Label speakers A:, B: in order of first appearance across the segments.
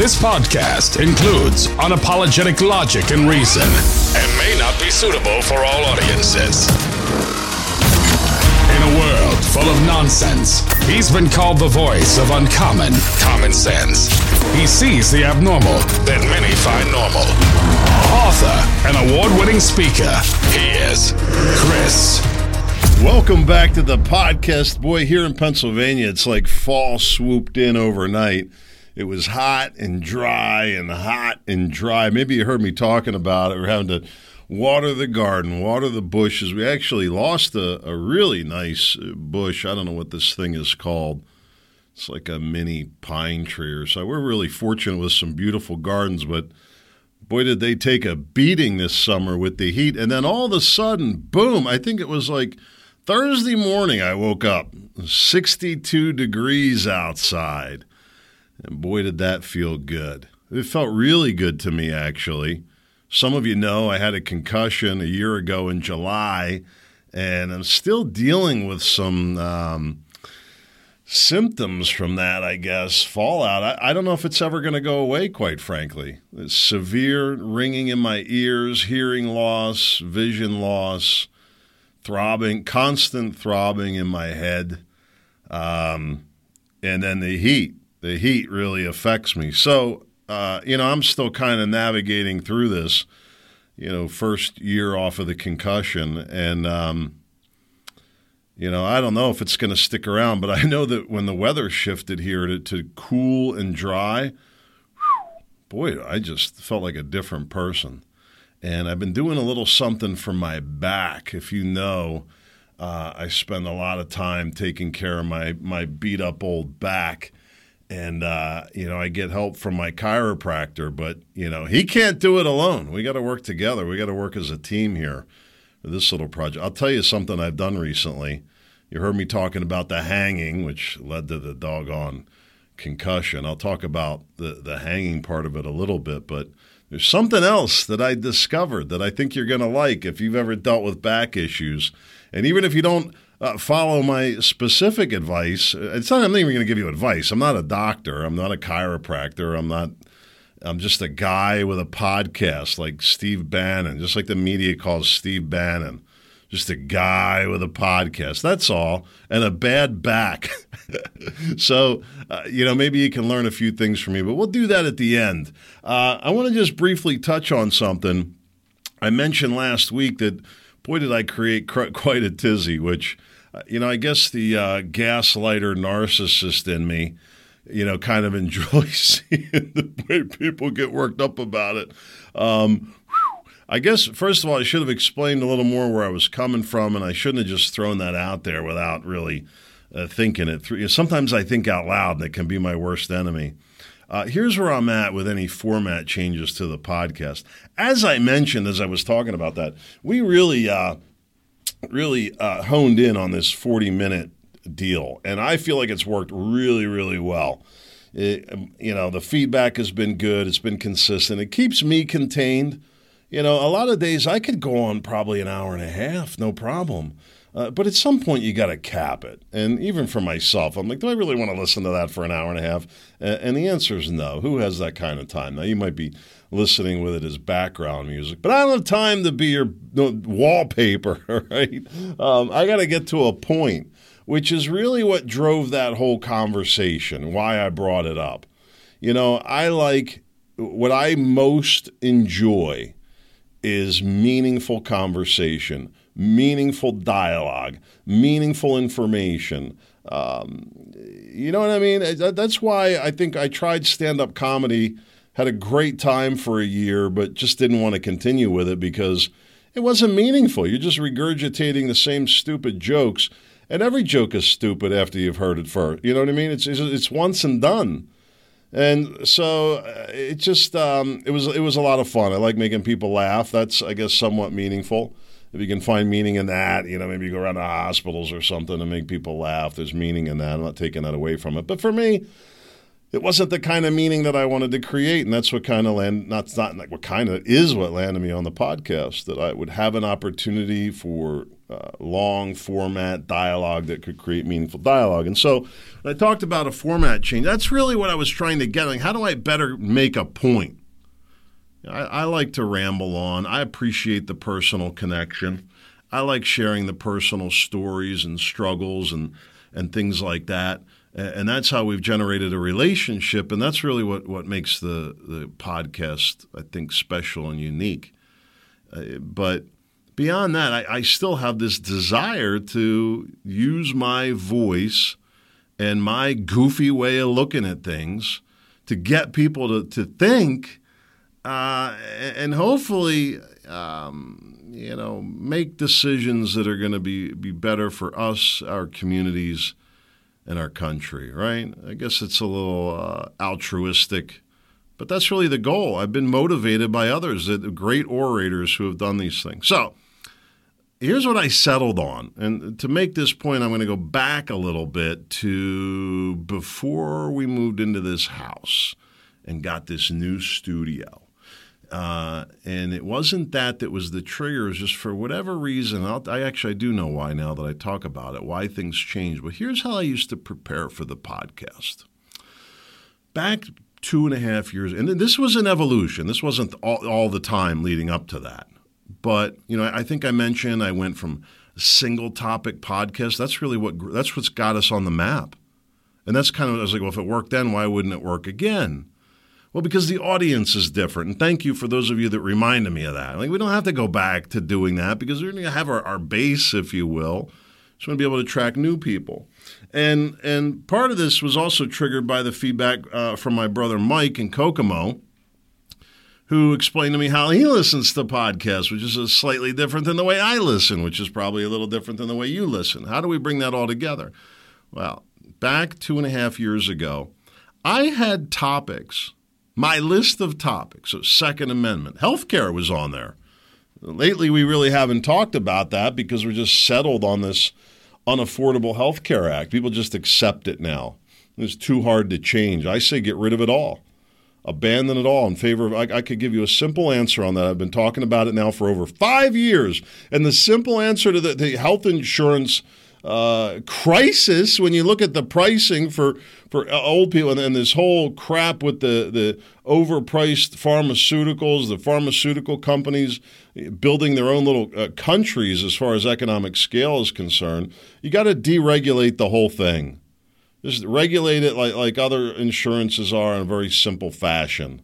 A: This podcast includes unapologetic logic and reason and may not be suitable for all audiences. In a world full of nonsense, he's been called the voice of uncommon common sense. He sees the abnormal that many find normal. Author and award winning speaker, he is Chris
B: Welcome back to the podcast. Boy, here in Pennsylvania, it's like fall swooped in overnight. It was hot and dry and hot and dry. Maybe you heard me talking about it. We're having to water the garden, water the bushes. We actually lost a, a really nice uh, bush. I don't know what this thing is called. It's like a mini pine tree or so. We're really fortunate with some beautiful gardens, but boy, did they take a beating this summer with the heat. And then all of a sudden, boom, I think it was like Thursday morning, I woke up 62 degrees outside. And boy, did that feel good. It felt really good to me, actually. Some of you know I had a concussion a year ago in July, and I'm still dealing with some um, symptoms from that, I guess. Fallout. I, I don't know if it's ever going to go away, quite frankly. It's severe ringing in my ears, hearing loss, vision loss, throbbing, constant throbbing in my head. Um, and then the heat the heat really affects me. So, uh, you know, I'm still kind of navigating through this, you know, first year off of the concussion. And, um, you know, I don't know if it's going to stick around, but I know that when the weather shifted here to, to cool and dry, boy, I just felt like a different person. And I've been doing a little something for my back. If you know, uh, I spend a lot of time taking care of my, my beat up old back and uh, you know I get help from my chiropractor, but you know he can't do it alone. We got to work together. We got to work as a team here for this little project. I'll tell you something I've done recently. You heard me talking about the hanging, which led to the doggone concussion. I'll talk about the the hanging part of it a little bit, but there's something else that I discovered that I think you're going to like if you've ever dealt with back issues, and even if you don't uh, follow my specific advice. It's not, I'm not even going to give you advice. I'm not a doctor. I'm not a chiropractor. I'm not. I'm just a guy with a podcast like Steve Bannon, just like the media calls Steve Bannon. Just a guy with a podcast. That's all. And a bad back. so, uh, you know, maybe you can learn a few things from me, but we'll do that at the end. Uh, I want to just briefly touch on something. I mentioned last week that, boy, did I create quite a tizzy, which you know, I guess the uh, gaslighter narcissist in me, you know, kind of enjoys seeing the way people get worked up about it. Um, I guess, first of all, I should have explained a little more where I was coming from, and I shouldn't have just thrown that out there without really uh, thinking it through. Sometimes I think out loud, and it can be my worst enemy. Uh, here's where I'm at with any format changes to the podcast. As I mentioned, as I was talking about that, we really uh, really uh, honed in on this 40 minute deal, and I feel like it's worked really, really well. It, you know, the feedback has been good, it's been consistent, it keeps me contained. You know, a lot of days I could go on probably an hour and a half, no problem. Uh, but at some point, you got to cap it. And even for myself, I'm like, do I really want to listen to that for an hour and a half? and the answer is no. Who has that kind of time? Now, you might be listening with it as background music, but I don't have time to be your wallpaper, right? Um, I got to get to a point, which is really what drove that whole conversation, why I brought it up. You know, I like what I most enjoy is meaningful conversation meaningful dialogue, meaningful information. Um, you know what I mean? That's why I think I tried stand up comedy, had a great time for a year, but just didn't want to continue with it because it wasn't meaningful. You're just regurgitating the same stupid jokes, and every joke is stupid after you've heard it first. You know what I mean? It's it's, once and done. And so uh, it just um, it was it was a lot of fun. I like making people laugh. That's I guess somewhat meaningful if you can find meaning in that, you know, maybe you go around to hospitals or something and make people laugh. There's meaning in that. I'm not taking that away from it. But for me, it wasn't the kind of meaning that I wanted to create, and that's what kind of land not not like what kind of is what landed me on the podcast that I would have an opportunity for uh, long format dialogue that could create meaningful dialogue. And so I talked about a format change. That's really what I was trying to get. Like, how do I better make a point? I, I like to ramble on. I appreciate the personal connection. I like sharing the personal stories and struggles and and things like that and that's how we've generated a relationship and that's really what, what makes the, the podcast i think special and unique. Uh, but beyond that I, I, still have this desire to use my voice and my goofy way of looking at things to get people to, to think uh, and hopefully um, you know make decisions that are going to be, be better for us our communities in our country, right? I guess it's a little uh, altruistic, but that's really the goal. I've been motivated by others, the great orators who have done these things. So here's what I settled on. And to make this point, I'm going to go back a little bit to before we moved into this house and got this new studio. Uh, and it wasn't that that was the trigger. It was just for whatever reason. I'll, i actually I do know why now that I talk about it, why things changed. But here's how I used to prepare for the podcast. Back two and a half years, and this was an evolution. This wasn't all, all the time leading up to that. But you know, I think I mentioned I went from single topic podcast. That's really what that's what's got us on the map. And that's kind of I was like, well, if it worked then, why wouldn't it work again? Well, because the audience is different. And thank you for those of you that reminded me of that. Like, we don't have to go back to doing that because we're going to have our, our base, if you will. Just want to be able to track new people. And, and part of this was also triggered by the feedback uh, from my brother Mike in Kokomo, who explained to me how he listens to podcasts, which is a slightly different than the way I listen, which is probably a little different than the way you listen. How do we bring that all together? Well, back two and a half years ago, I had topics my list of topics, so Second Amendment, healthcare was on there. Lately, we really haven't talked about that because we're just settled on this Unaffordable Health Care Act. People just accept it now. It's too hard to change. I say get rid of it all, abandon it all in favor of. I, I could give you a simple answer on that. I've been talking about it now for over five years, and the simple answer to the, the health insurance uh, crisis when you look at the pricing for for old people and, this whole crap with the the overpriced pharmaceuticals, the pharmaceutical companies building their own little uh, countries as far as economic scale is concerned. You got to deregulate the whole thing. Just regulate it like like other insurances are in a very simple fashion.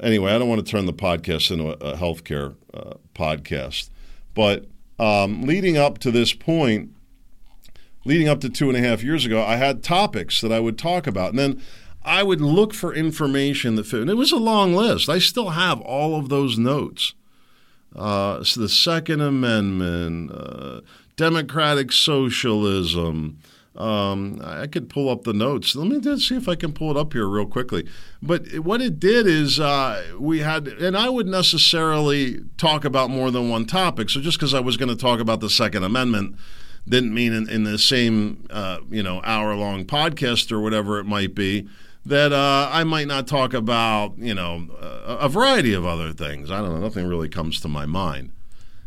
B: Anyway, I don't want to turn the podcast into a, a healthcare uh, podcast, but um, leading up to this point leading up to two and a half years ago, I had topics that I would talk about. And then I would look for information that fit. And it was a long list. I still have all of those notes. Uh, so the Second Amendment, uh, democratic socialism. Um, I could pull up the notes. Let me just see if I can pull it up here real quickly. But what it did is uh, we had, and I would necessarily talk about more than one topic. So just because I was going to talk about the Second Amendment, didn't mean in, in the same uh, you know hour long podcast or whatever it might be that uh, I might not talk about you know a, a, variety of other things. I don't know. Nothing really comes to my mind,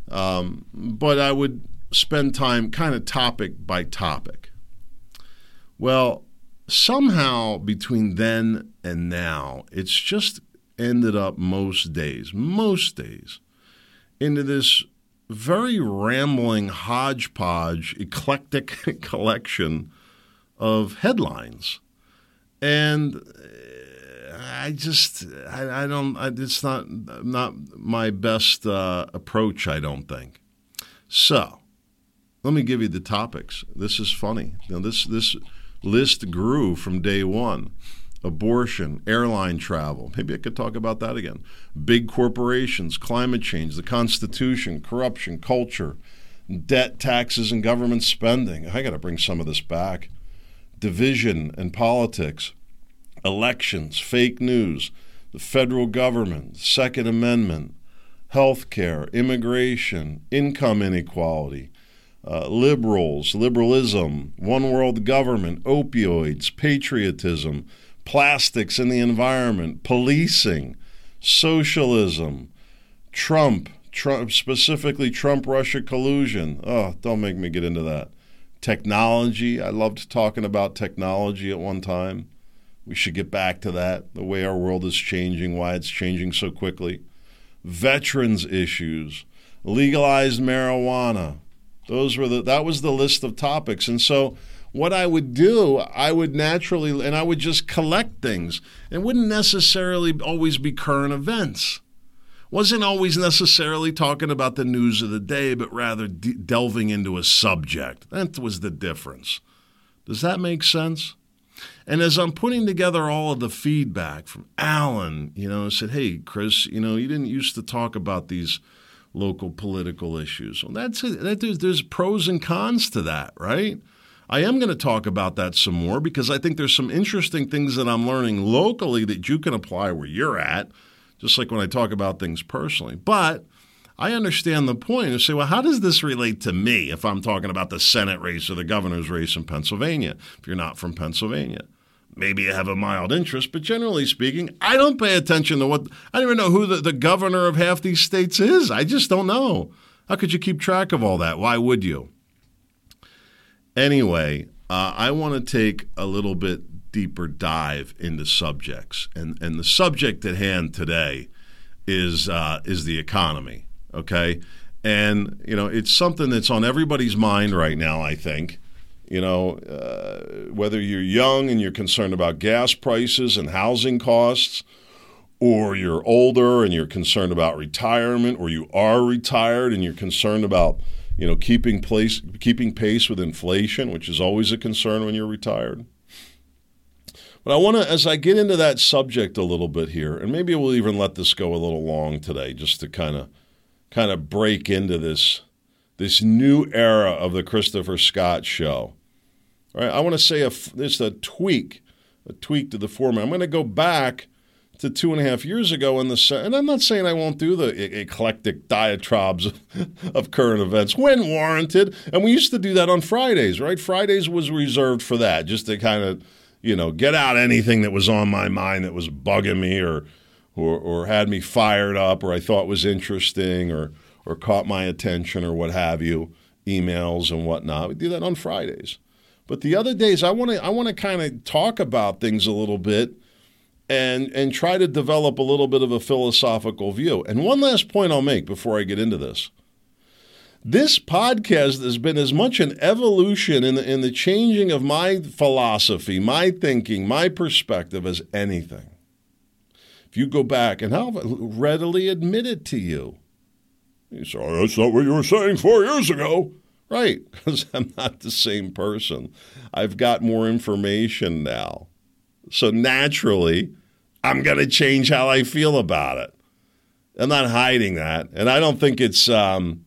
B: um, but I would spend time kind of topic by topic. Well, somehow between then and now, it's just ended up most days, most days, into this very rambling hodgepodge, eclectic collection of headlines. And uh, I just, I, I don't, I, it's not, not my best uh, approach, I don't think. So, let me give you the topics. This is funny. Now, this, this list grew from day one abortion, airline travel. Maybe I could talk about that again. Big corporations, climate change, the Constitution, corruption, culture, debt, taxes, and government spending. I got to bring some of this back. Division and politics, elections, fake news, the federal government, Second Amendment, health care, immigration, income inequality. Uh, liberals, liberalism, one world government, opioids, patriotism, plastics in the environment, policing, socialism, Trump, Trump specifically Trump Russia collusion. Oh, don't make me get into that. Technology. I loved talking about technology at one time. We should get back to that. The way our world is changing, why it's changing so quickly. Veterans issues, legalized marijuana. Those were the that was the list of topics. And so what I would do, I would naturally, and I would just collect things. It wouldn't necessarily always be current events. Wasn't always necessarily talking about the news of the day, but rather de- delving into a subject. That was the difference. Does that make sense? And as I'm putting together all of the feedback from Alan, you know, I said, hey, Chris, you know, you didn't used to talk about these local political issues. Well, that's it. That, there's, there's pros and cons to that, right? I am going to talk about that some more because I think there's some interesting things that I'm learning locally that you can apply where you're at, just like when I talk about things personally. But I understand the point and say, well, how does this relate to me if I'm talking about the Senate race or the governor's race in Pennsylvania, if you're not from Pennsylvania? Maybe you have a mild interest, but generally speaking, I don't pay attention to what I don't even know who the, the governor of half these states is. I just don't know. How could you keep track of all that? Why would you? Anyway, uh, I want to take a little bit deeper dive into subjects, and and the subject at hand today is uh, is the economy. Okay, and you know it's something that's on everybody's mind right now. I think. You know, uh, whether you're young and you're concerned about gas prices and housing costs, or you're older and you're concerned about retirement, or you are retired and you're concerned about you know, keeping place, keeping pace with inflation, which is always a concern when you're retired. But I want to, as I get into that subject a little bit here, and maybe we'll even let this go a little long today, just to kind of, kind of break into this, this new era of the Christopher Scott show. All right, I want to say a, just a tweak, a tweak to the format. I'm going to go back to two and a half years ago in the and I'm not saying I won't do the eclectic diatribes of current events when warranted. And we used to do that on Fridays, right? Fridays was reserved for that, just to kind of you know get out anything that was on my mind that was bugging me or or, or had me fired up or I thought was interesting or or caught my attention or what have you, emails and whatnot. We do that on Fridays. But the other days, I want to I want to kind of talk about things a little bit and and try to develop a little bit of a philosophical view. And one last point I'll make before I get into this. This podcast has been as much an evolution in the, in the changing of my philosophy, my thinking, my perspective as anything. If you go back, and I'll readily admit it to you. You say, oh, that's not what you were saying four years ago. Right, because I'm not the same person. I've got more information now. So naturally, I'm going to change how I feel about it. I'm not hiding that. And I don't think it's, um,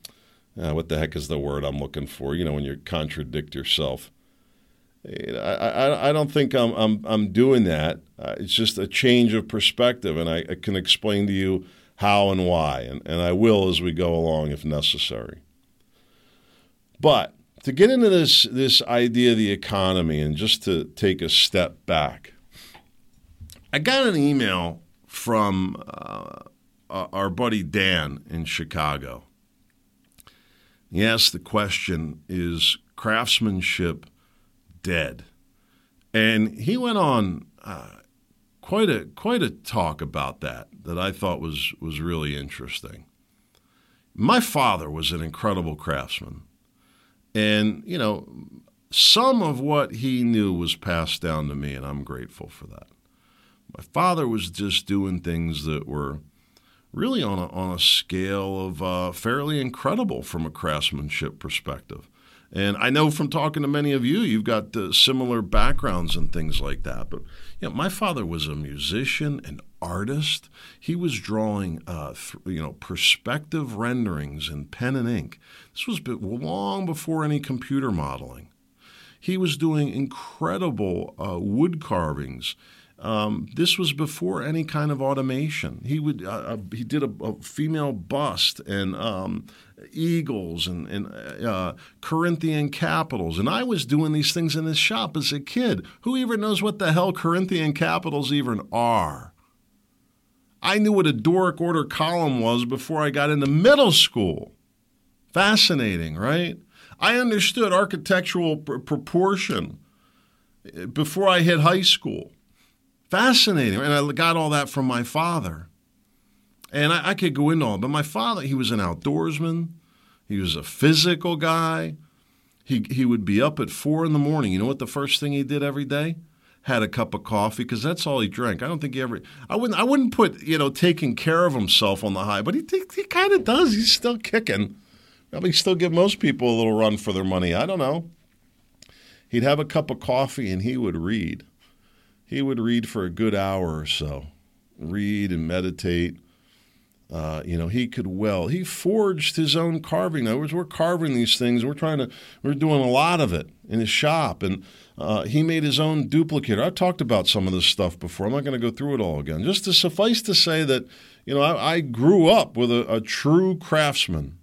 B: uh, what the heck is the word I'm looking for? You know, when you contradict yourself. I, I, I don't think I'm, I'm, I'm doing that. Uh, it's just a change of perspective, and I, I, can explain to you how and why, and, and I will as we go along if necessary. But to get into this, this idea of the economy and just to take a step back, I got an email from uh, our buddy Dan in Chicago. He asked the question Is craftsmanship dead? And he went on uh, quite a quite a talk about that that I thought was was really interesting. My father was an incredible craftsman, and you know some of what he knew was passed down to me, and I'm grateful for that. My father was just doing things that were really on a, on a scale of uh, fairly incredible from a craftsmanship perspective. And I know from talking to many of you, you've got uh, similar backgrounds and things like that. But you know, my father was a musician, an artist. He was drawing, uh, th- you know, perspective renderings in pen and ink. This was long before any computer modeling. He was doing incredible uh, wood carvings Um, this was before any kind of automation. He would uh, uh, he did a, a, female bust and um, eagles and, and uh, Corinthian capitals, and I was doing these things in his shop as a kid. Who even knows what the hell Corinthian capitals even are? I knew what a Doric order column was before I got into middle school. Fascinating, right? I understood architectural pr- proportion eh, before I hit high school. Fascinating. And I got all that from my father. And I, I could go into all, but my father, he was an outdoorsman. He was a physical guy. He, he would be up at four in the morning. You know what the first thing he did every day? Had a cup of coffee because that's all he drank. I don't think he ever. I wouldn't. I wouldn't put you know taking care of himself on the high, but he he kind of does. He's still kicking. Probably still give most people a little run for their money. I don't know. He'd have a cup of coffee and he would read he would read for a good hour or so, read and meditate. Uh, you know, he could well. He forged his own carving. In other words, we're carving these things. We're trying to. We're doing a lot of it in his shop, and uh, he made his own duplicator. I've talked about some of this stuff before. I'm not going to go through it all again. Just to suffice to say that, you know, I, I grew up with a, a true craftsman,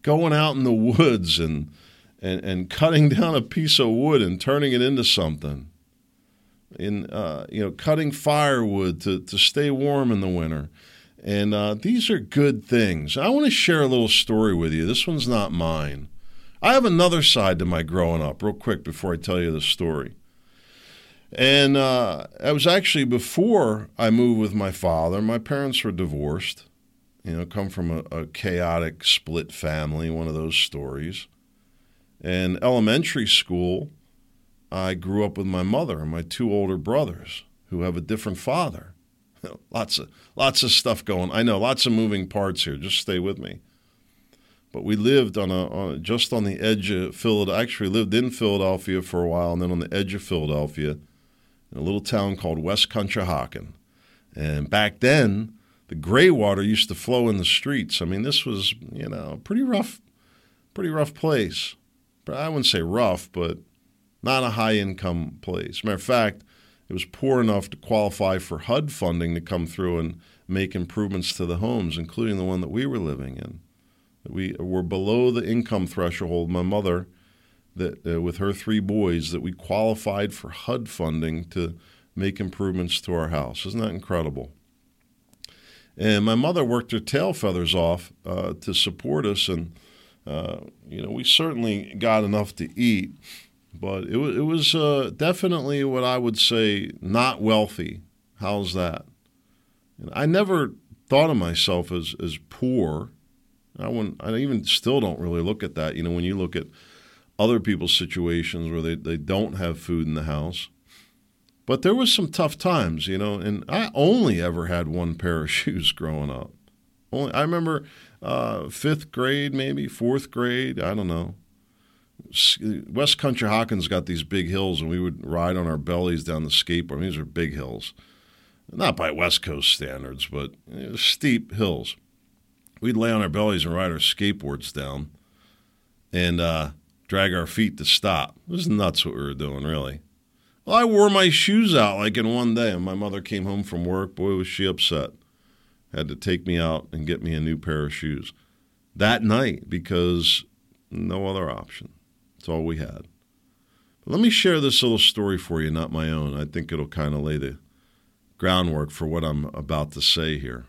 B: going out in the woods and and and cutting down a piece of wood and turning it into something in uh, you know cutting firewood to, to stay warm in the winter. And uh, these are good things. I want to share a little story with you. This one's not mine. I have another side to my growing up, real quick, before I tell you the story. And uh, was actually before I moved with my father. My parents were divorced, you know, come from a, a chaotic split family, one of those stories. And elementary school, I grew up with my mother and my two older brothers who have a different father. lots of lots of stuff going. I know lots of moving parts here. Just stay with me. But we lived on a, on a just on the edge of Philadelphia. Actually, lived in Philadelphia for a while, and then on the edge of Philadelphia, in a little town called West Conshohocken. And back then, the gray water used to flow in the streets. I mean, this was you know a pretty rough, pretty rough place. But I wouldn't say rough, but not a high income place. Matter of fact, it was poor enough to qualify for HUD funding to come through and make improvements to the homes, including the one that we were living in. We were below the income threshold. My mother, that uh, with her three boys, that we qualified for HUD funding to make improvements to our house. Isn't that incredible? And my mother worked her tail feathers off uh, to support us, and uh, you know we certainly got enough to eat but it, it was uh, definitely what I would say not wealthy. How's that? And I never thought of myself as, as poor. I, wouldn't, I even still don't really look at that. You know, when you look at other people's situations where they, they don't have food in the house. But there was some tough times, you know, and I only ever had one pair of shoes growing up. Only I remember uh, fifth grade, maybe fourth grade. I don't know. West Conshohocken got these big hills, and we would ride on our bellies down the skateboard. These are big hills, not by West Coast standards, but steep hills. We'd lay on our bellies and ride our skateboards down, and uh, drag our feet to stop. It was nuts what we were doing, really. Well, I wore my shoes out like in one day, and my mother came home from work. Boy, was she upset. Had to take me out and get me a new pair of shoes that night because no other option. That's all we had. But let me share this little story for you, not my own. I think it'll kind of lay the groundwork for what I'm about to say here.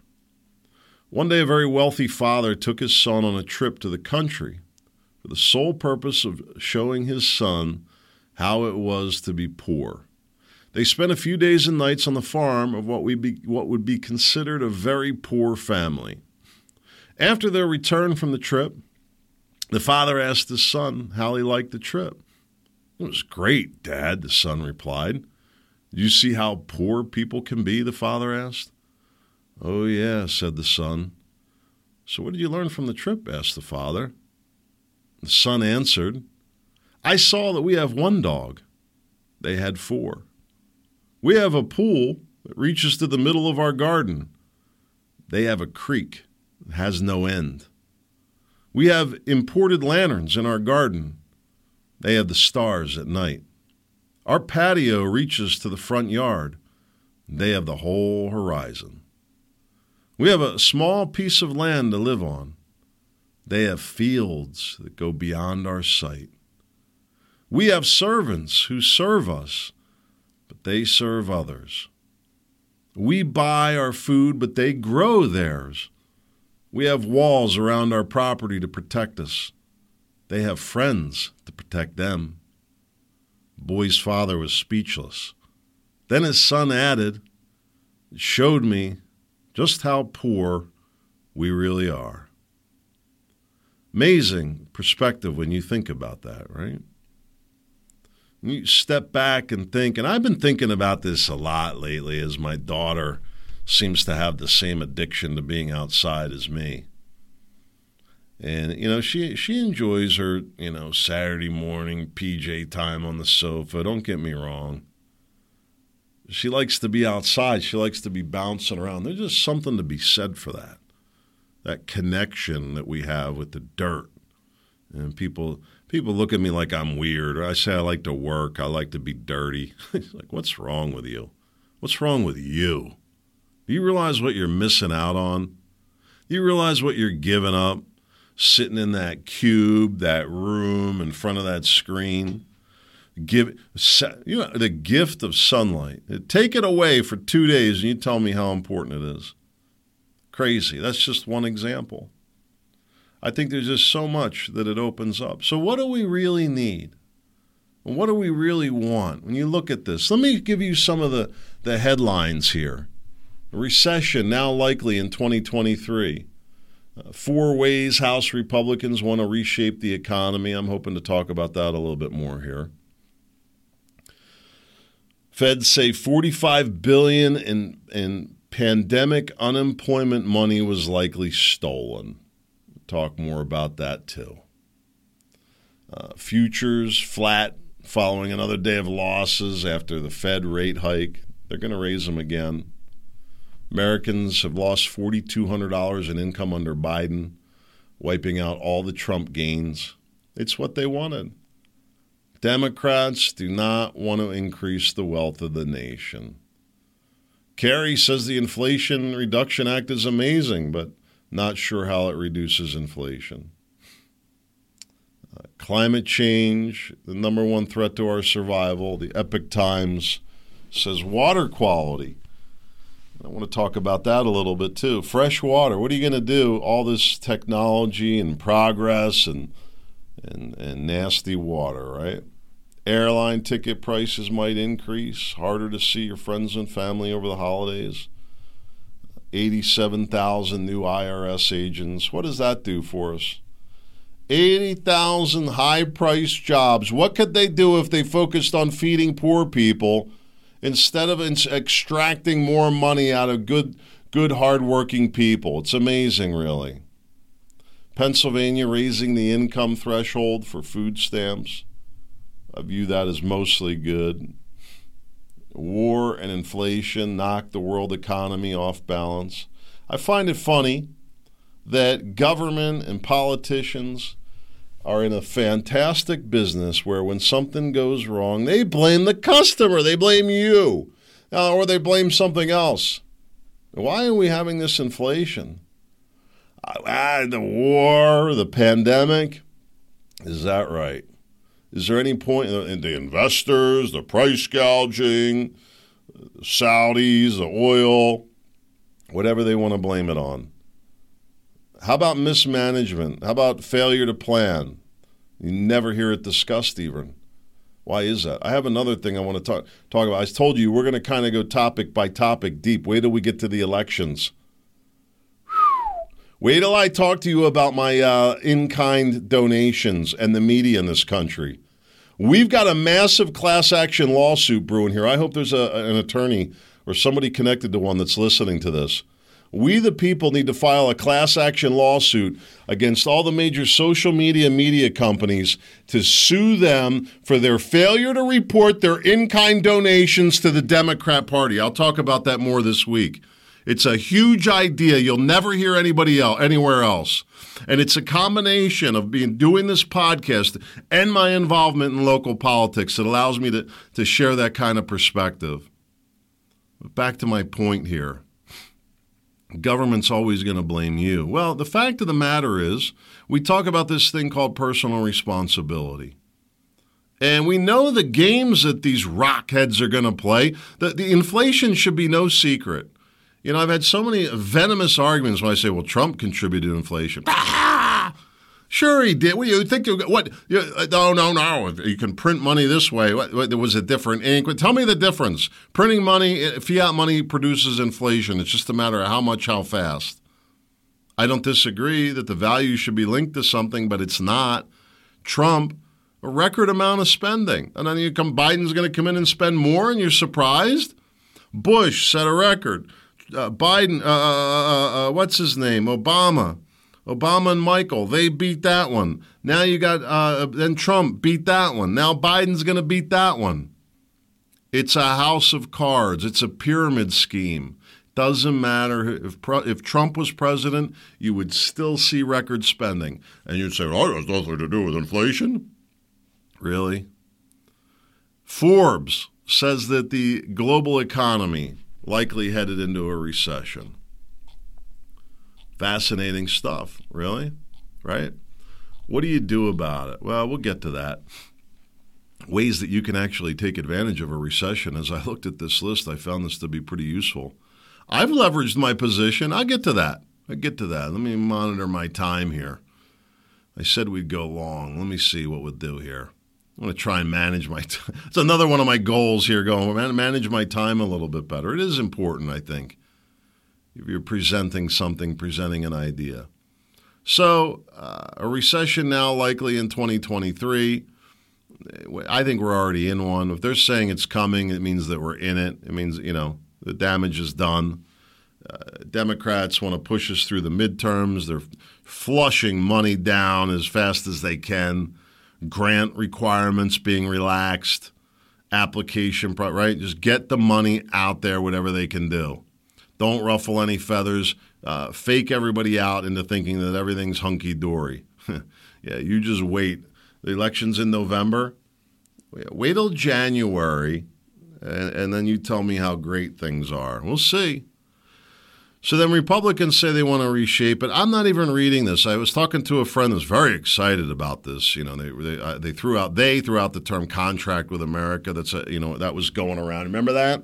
B: One day, a very wealthy father took his son on a trip to the country for the sole purpose of showing his son how it was to be poor. They spent a few days and nights on the farm of what, we be, what would be considered a very poor family. After their return from the trip, the father asked his son how he liked the trip. It was great, Dad, the son replied. Did you see how poor people can be? the father asked. Oh, yeah, said the son. So, what did you learn from the trip? asked the father. The son answered, I saw that we have one dog. They had four. We have a pool that reaches to the middle of our garden. They have a creek that has no end. We have imported lanterns in our garden. They have the stars at night. Our patio reaches to the front yard. They have the whole horizon. We have a small piece of land to live on. They have fields that go beyond our sight. We have servants who serve us, but they serve others. We buy our food, but they grow theirs. We have walls around our property to protect us. They have friends to protect them. boy's father was speechless. Then his son added, It showed me just how poor we really are. Amazing perspective when you think about that, right? You step back and think, and I've been thinking about this a lot lately as my daughter seems to have the same addiction to being outside as me. And you know, she she enjoys her, you know, Saturday morning PJ time on the sofa. Don't get me wrong. She likes to be outside. She likes to be bouncing around. There's just something to be said for that. That connection that we have with the dirt. And people people look at me like I'm weird, or I say I like to work, I like to be dirty. like, what's wrong with you? What's wrong with you? Do you realize what you're missing out on? Do you realize what you're giving up sitting in that cube, that room in front of that screen? Give you know the gift of sunlight. Take it away for two days, and you tell me how important it is. Crazy. That's just one example. I think there's just so much that it opens up. So, what do we really need? what do we really want? When you look at this, let me give you some of the, the headlines here. Recession now likely in 2023. Uh, four ways House Republicans want to reshape the economy. I'm hoping to talk about that a little bit more here. Feds say 45 billion in in pandemic unemployment money was likely stolen talk more about that too. Uh, futures flat following another day of losses after the Fed rate hike. They're going to raise them again. Americans have lost $4,200 in income under Biden, wiping out all the Trump gains. It's what they wanted. Democrats do not want to increase the wealth of the nation. Kerry says the Inflation Reduction Act is amazing, but not sure how it reduces inflation. Uh, climate change, the number one threat to our survival. The Epoch Times says water quality. I want to talk about that a little bit too. Fresh water. What are you going to do? All this technology and progress and and and nasty water, right? Airline ticket prices might increase. Harder to see your friends and family over the holidays. 87,000 new IRS agents. What does that do for us? 80,000 high priced jobs. What could they do if they focused on feeding poor people instead of extracting more money out of good, good hardworking people? It's amazing, really. Pennsylvania raising the income threshold for food stamps. I view that as mostly good. War and inflation knocked the world economy off balance. I find it funny that government and politicians are in a fantastic business where when something goes wrong, they blame the customer, they blame you, uh, or they blame something else. Why are we having this inflation? Ah, the war, the pandemic. Is that right? Is there any point in the investors, the price gouging, Saudis, the oil, whatever they want to blame it on? How about mismanagement? How about failure to plan? You never hear it discussed even. Why is that? I have another thing I want to talk talk about. I told you we're going to kind of go topic by topic deep. Wait till we get to the elections. Wait till I talk to you about my uh, in kind donations and the media in this country. We've got a massive class action lawsuit brewing here. I hope there's a, an attorney or somebody connected to one that's listening to this. We, the people, need to file a class action lawsuit against all the major social media media companies to sue them for their failure to report their in kind donations to the Democrat Party. I'll talk about that more this week. It's a huge idea. You'll never hear anybody else anywhere else. And it's a combination of being doing this podcast and my involvement in local politics that allows me to, to share that kind of perspective. But back to my point here. Government's always going to blame you. Well, the fact of the matter is, we talk about this thing called personal responsibility. And we know the games that these rockheads are going to play. The, the inflation should be no secret. You know, I've had so many venomous arguments when I say, well, Trump contributed to inflation. Sure, he did. What you think? What? You, uh, no, no, no. You can print money this way. What, what, there was a different ink. Tell me the difference. Printing money, uh, fiat money produces inflation. It's just a matter of how much, how fast. I don't disagree that the value should be linked to something, but it's not. Trump, a record amount of spending, and then you come. Biden's going to come in and spend more, and you're surprised. Bush set a record. Uh, Biden, uh, uh, uh what's his name? Obama Obama and Michael, they beat that one. Now you got, uh, then Trump beat that one. Now Biden's going to beat that one. It's a house of cards, it's a pyramid scheme. Doesn't matter if if Trump was president, you would still see record spending, and you'd say, "Oh, it has nothing to do with inflation." Really? Forbes says that the global economy likely headed into a recession. Fascinating stuff, really, right? What do you do about it? Well, we'll get to that. Ways that you can actually take advantage of a recession. As I looked at this list, I found this to be pretty useful. I've leveraged my position. I'll get to that. i get to that. Let me monitor my time here. I said we'd go long. Let me see what we'll do here. I'm going to try and manage my time. It's another one of my goals here going, manage my time a little bit better. It is important, I think if you're presenting something, presenting an idea. So, uh, a recession now likely in 2023. I think we're already in one. If they're saying it's coming, it means that we're in it. It means, you know, the damage is done. Uh, Democrats want to push us through the midterms. They're flushing money down as fast as they can. Grant requirements being relaxed, application, right? Just get the money out there, whatever they can do. Don't ruffle any feathers. Uh, fake everybody out into thinking that everything's hunky dory. yeah, you just wait. The election's in November. Wait till January, and, and then you tell me how great things are. We'll see. So then Republicans say they want to reshape it. I'm not even reading this. I was talking to a friend that's very excited about this. You know, they they, uh, they threw out they threw out the term contract with America. That's a, you know that was going around. Remember that?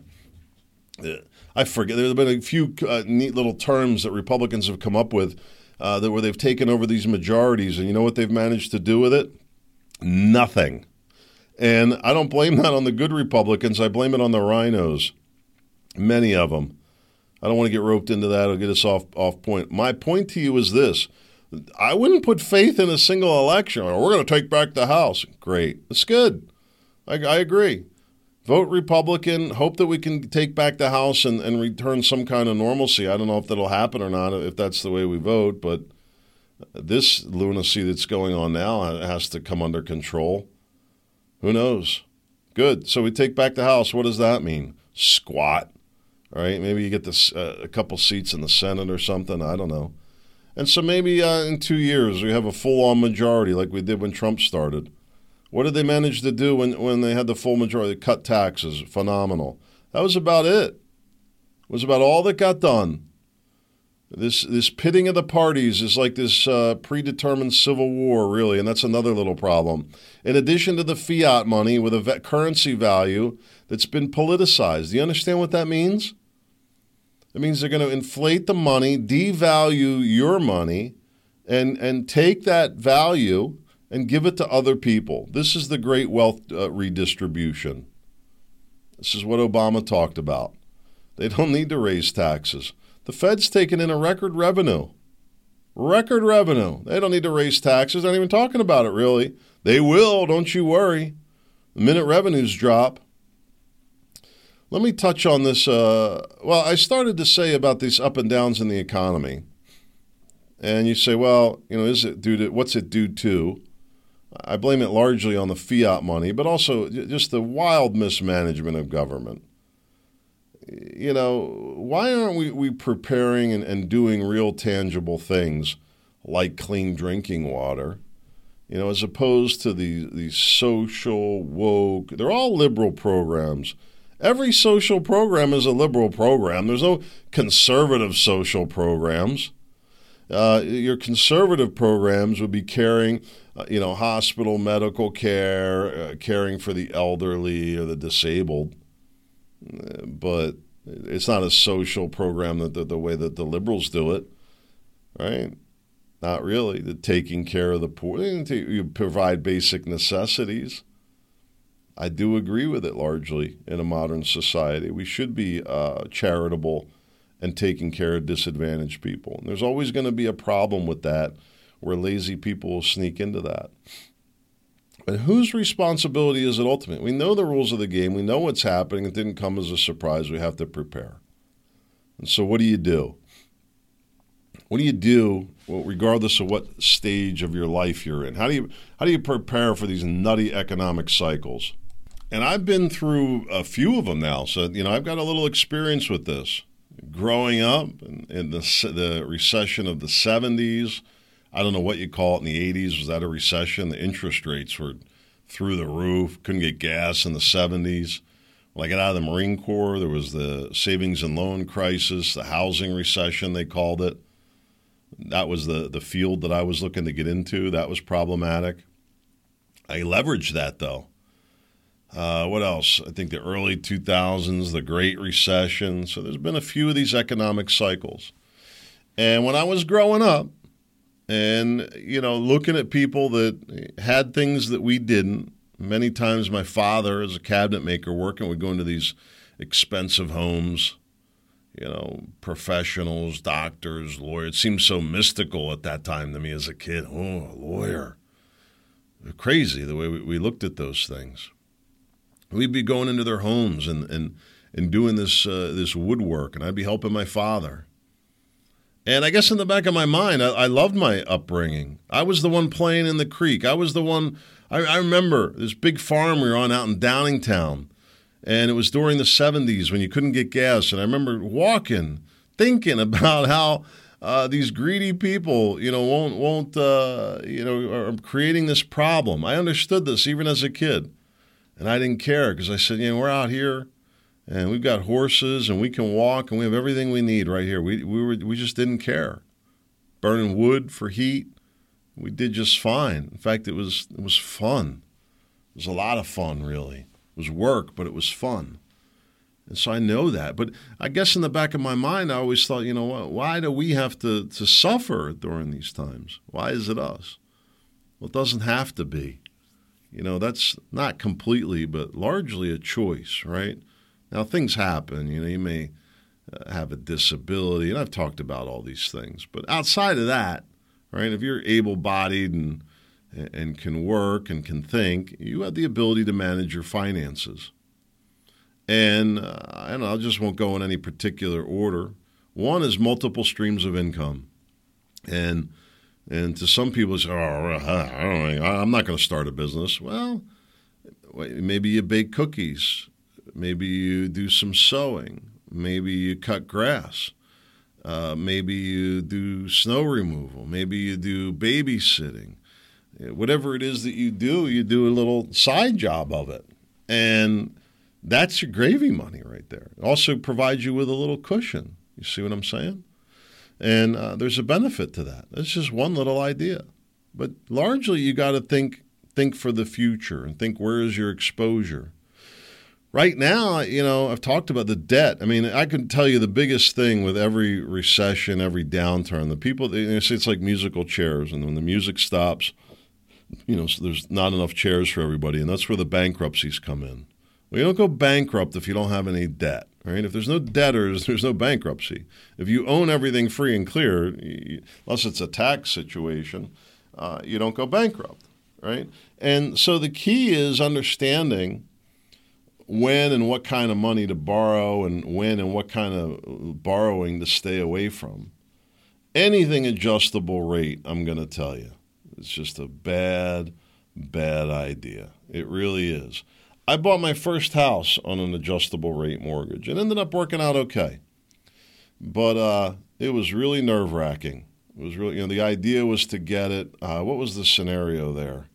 B: I forget. There have been a few uh, neat little terms that Republicans have come up with uh, that where they've taken over these majorities, and you know what they've managed to do with it? Nothing. And I don't blame that on the good Republicans. I blame it on the RINOs, many of them. I don't want to get roped into that. It'll get us off off point. My point to you is this: I wouldn't put faith in a single election. We're going to take back the House. Great, it's good. I, I agree vote Republican, hope that we can take back the House and, and return some kind of normalcy. I don't know if that'll happen or not, if that's the way we vote, but this lunacy that's going on now has to come under control. Who knows? Good. So we take back the House. What does that mean? Squat. All right. Maybe you get this, uh, a couple seats in the Senate or something. I don't know. And so maybe uh, in two years we have a full on majority like we did when Trump started. What did they manage to do when, when they had the full majority? They cut taxes. Phenomenal. That was about it. It was about all that got done. This this pitting of the parties is like this uh, predetermined civil war, really, and that's another little problem. In addition to the fiat money with a currency value that's been politicized, do you understand what that means? It means they're going to inflate the money, devalue your money, and and take that value and give it to other people. This is the great wealth uh, redistribution. This is what Obama talked about. They don't need to raise taxes. The Fed's taken in a record revenue. Record revenue. They don't need to raise taxes. They're not even talking about it, really. They will, don't you worry. The minute revenues drop. Let me touch on this. Uh, well, I started to say about these up and downs in the economy. And you say, well, you know, is it due to what's it due to? I blame it largely on the fiat money, but also just the wild mismanagement of government. You know, why aren't we, we preparing and, and doing real tangible things like clean drinking water? You know, as opposed to the, the social, woke, they're all liberal programs. Every social program is a liberal program. There's no conservative social programs. Uh, your conservative programs would be caring, uh, you know, hospital medical care, uh, caring for the elderly or the disabled. Uh, but it's not a social program that the, the way that the liberals do it, right? Not really. The taking care of the poor. You provide basic necessities. I do agree with it largely in a modern society. We should be uh, charitable and taking care of disadvantaged people. And there's always going to be a problem with that where lazy people will sneak into that. But whose responsibility is it ultimately? We know the rules of the game. We know what's happening. It didn't come as a surprise. We have to prepare. And so, what do you do? What do you do, well, regardless of what stage of your life you're in? How do you how do you prepare for these nutty economic cycles? And I've been through a few of them now, so you know I've got a little experience with this. Growing up in, in the the recession of the '70s, I don't know what you call it in the 80s. Was that a recession? The interest rates were through the roof. Couldn't get gas in the 70s. When I got out of the Marine Corps, there was the savings and loan crisis, the housing recession, they called it. That was the, the field that I was looking to get into. That was problematic. I leveraged that, though. Uh, what else? I think the early 2000s, the Great Recession. So there's been a few of these economic cycles. And when I was growing up, and you know looking at people that had things that we didn't many times my father as a cabinet maker working would go into these expensive homes you know professionals doctors lawyers it seemed so mystical at that time to me as a kid oh a lawyer crazy the way we, looked at those things we'd be going into their homes and and and doing this uh, this woodwork and i'd be helping my father and I guess in the back of my mind, I, I, loved my upbringing. I was the one playing in the creek. I was the one. I, I, remember this big farm we were on out in Downingtown, and it was during the '70s when you couldn't get gas. And I remember walking, thinking about how uh, these greedy people, you know, won't won't uh, you know are creating this problem. I understood this even as a kid, and I didn't care because I said, you know, we're out here and we've got horses and we can walk and we have everything we need right here. We we were we just didn't care. Burning wood for heat, we did just fine. In fact, it was it was fun. It was a lot of fun, really. It was work, but it was fun. And so I know that. But I guess in the back of my mind, I always thought, you know, why do we have to, to suffer during these times? Why is it us? Well, it doesn't have to be. You know, that's not completely, but largely a choice, right? Now, things happen. You know, you may uh, have a disability, and I've talked about all these things. But outside of that, right, if you're able bodied and, and can work and can think, you have the ability to manage your finances. And uh, I, know, I just won't go in any particular order. One is multiple streams of income. And and to some people, say, oh, I don't know, I'm not going to start a business. Well, maybe you bake cookies Maybe you do some sewing. Maybe you cut grass. Uh, maybe you do snow removal. Maybe you do babysitting. Whatever it is that you do, you do a little side job of it. And that's your gravy money right there. It also provides you with a little cushion. You see what I'm saying? And uh, there's a benefit to that. That's just one little idea. But largely, you got to think think for the future and think where is your exposure right now, you know, I've talked about the debt. I mean, I can tell you the biggest thing with every recession, every downturn, the people, they say it's like musical chairs, and when the music stops, you know, there's not enough chairs for everybody, and that's where the bankruptcies come in. Well, you don't go bankrupt if you don't have any debt, right? If there's no debtors, there's no bankruptcy. If you own everything free and clear, unless it's a tax situation, uh, you don't go bankrupt, right? And so the key is understanding when and what kind of money to borrow and when and what kind of borrowing to stay away from. Anything adjustable rate, I'm going to tell you, it's just a bad, bad idea. It really is. I bought my first house on an adjustable rate mortgage and ended up working out okay. But uh, it was really nerve wracking. It was really, you know, the idea was to get it. Uh, what was the scenario there?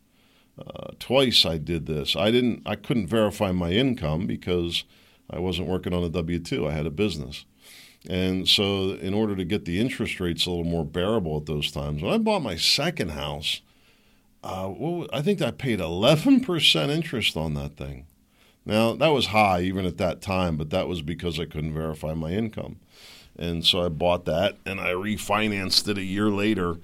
B: Uh, twice I did this. I didn't. I couldn't verify my income because I wasn't working on a W 2, I had a business. And so, in order to get the interest rates a little more bearable at those times, when I bought my second house, uh, well, I think I paid 11% interest on that thing. Now, that was high even at that time, but that was because I couldn't verify my income. And so I bought that and I refinanced it a year later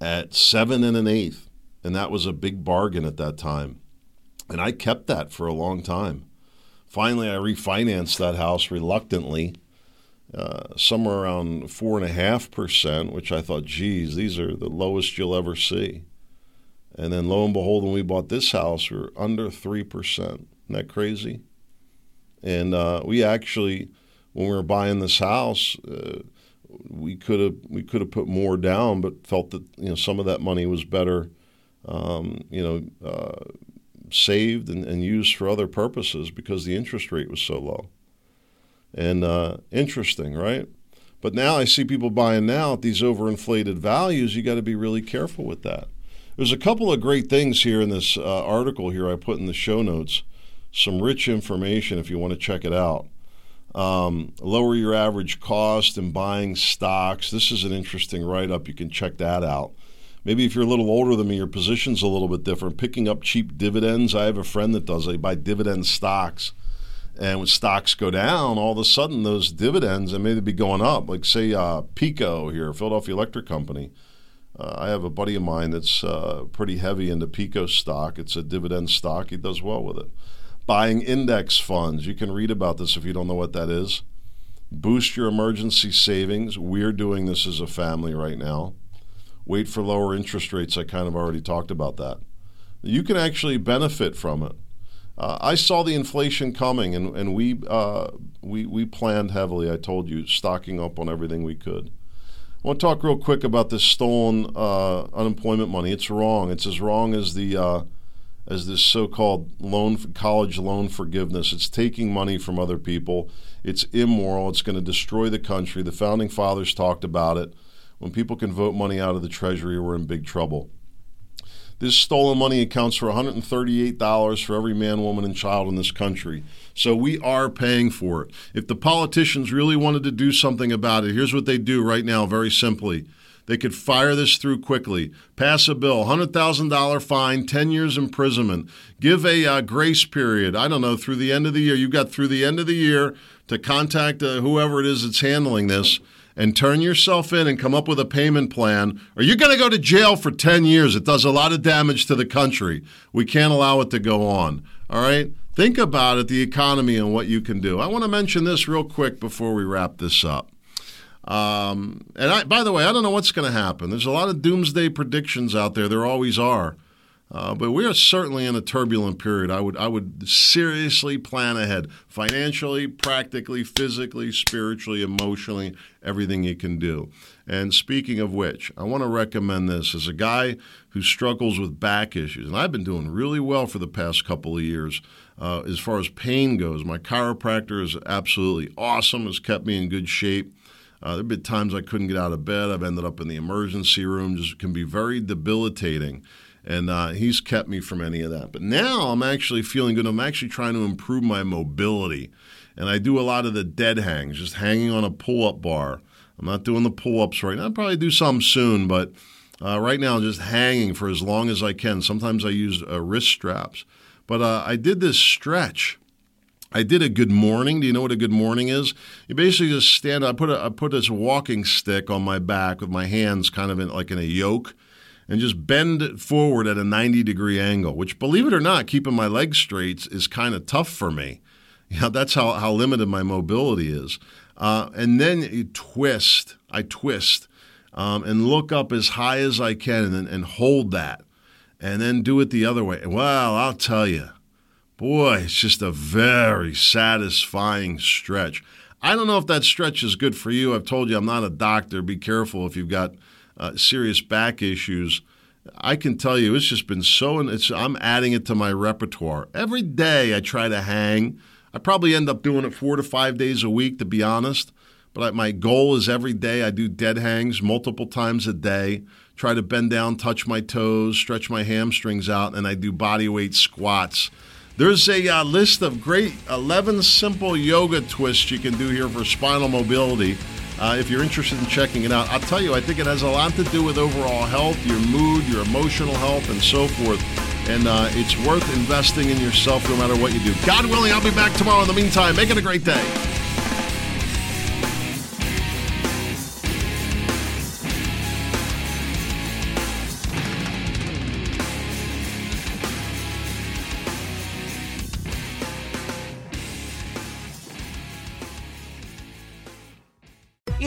B: at seven and an eighth. And that was a big bargain at that time. And I kept that for a long time. Finally, I refinanced that house reluctantly, uh, somewhere around four and a half percent, which I thought, geez, these are the lowest you'll ever see. And then lo and behold, when we bought this house, we were under 3%. Isn't that crazy? And uh, we actually, when we were buying this house, uh, we could have we could have put more down, but felt that you know some of that money was better, um, you know, uh, saved and, and, used for other purposes because the interest rate was so low. And uh, interesting, right? But now I see people buying now at these overinflated values. You got to be really careful with that. There's a couple of great things here in this uh, article here I put in the show notes. Some rich information if you want to check it out. Um, lower your average cost in buying stocks. This is an interesting write up. You can check that out. Maybe if you're a little older than me, your position's a little bit different. Picking up cheap dividends. I have a friend that does. They buy dividend stocks. And when stocks go down, all of a sudden those dividends, and maybe be going up. Like, say, uh, PECO here, Philadelphia Electric Company uh, I have a buddy of mine that's uh, pretty heavy into PECO stock. It's a dividend stock. He does well with it. Buying index funds. You can read about this if you don't know what that is. Boost your emergency savings. We're doing this as a family right now. Wait for lower interest rates. I kind of already talked about that. You can actually benefit from it. Uh, I saw the inflation coming, and, and we, uh, we, we planned heavily. I told you, stocking up on everything we could. I want to talk real quick about this stolen uh, unemployment money. It's wrong. It's as wrong as the uh, as this so-called loan college loan forgiveness. It's taking money from other people. It's immoral. It's going to destroy the country. The founding fathers talked about it. When people can vote money out of the treasury, we're in big trouble. This stolen money accounts for $138 for every man, woman, and child in this country. So we are paying for it. If the politicians really wanted to do something about it, here's what they do right now, very simply. They could fire this through quickly. Pass a bill, $100,000 fine, 10 years imprisonment. Give a uh, grace period, I don't know, through the end of the year. You've got through the end of the year to contact uh, whoever it is that's handling this and turn yourself in and come up with a payment plan, or you're going to go to jail for 10 years. It does a lot of damage to the country. We can't allow it to go on. All right? Think about it, the economy, and what you can do. I want to mention this real quick before we wrap this up. Um, and I, by the way, I don't know what's going to happen. There's a lot of doomsday predictions out there. There always are. Uh, but we are certainly in a turbulent period. I would I would seriously plan ahead, financially, practically, physically, spiritually, emotionally, everything you can do. And speaking of which, I want to recommend this as a guy who struggles with back issues, and I've been doing really well for the past couple of years. Uh, as far as pain goes, my chiropractor is absolutely awesome. Has kept me in good shape. Uh, there have been times I couldn't get out of bed. I've ended up in the emergency room. Just can be very debilitating and uh, he's kept me from any of that. But now I'm actually feeling good. I'm actually trying to improve my mobility, and I do a lot of the dead hangs, just hanging on a pull-up bar. I'm not doing the pull-ups right now. I'll probably do some soon, but uh, right now just hanging for as long as I can. Sometimes I use uh, wrist straps, but uh, I did this stretch. I did a good morning. Do you know what a good morning is? You basically just stand. I put a, I put this walking stick on my back with my hands kind of in, like in a yoke and just bend it forward at a 90 degree angle, which, believe it or not, keeping my legs straight is kind of tough for me. You know, that's how, how limited my mobility is. Uh, and then you twist. I twist um, and look up as high as I can and, and hold that. And then do it the other way. Well, I'll tell you, boy, it's just a very satisfying stretch. I don't know if that stretch is good for you. I've told you I'm not a doctor. Be careful if you've got uh, serious back issues. I can tell you, it's just been so. It's, I'm adding it to my repertoire every day. I try to hang. I probably end up doing it four to five days a week, to be honest. But my goal is every day I do dead hangs multiple times a day. Try to bend down, touch my toes, stretch my hamstrings out, and I do body weight squats. There's a uh, list of great 11 simple yoga twists you can do here for spinal mobility. Uh, if you're interested in checking it out, I'll tell you, I think it has a lot to do with overall health, your mood, your emotional health, and so forth. And uh, it's worth investing in yourself no matter what you do. God willing, I'll be back tomorrow. In the meantime, make it a great day.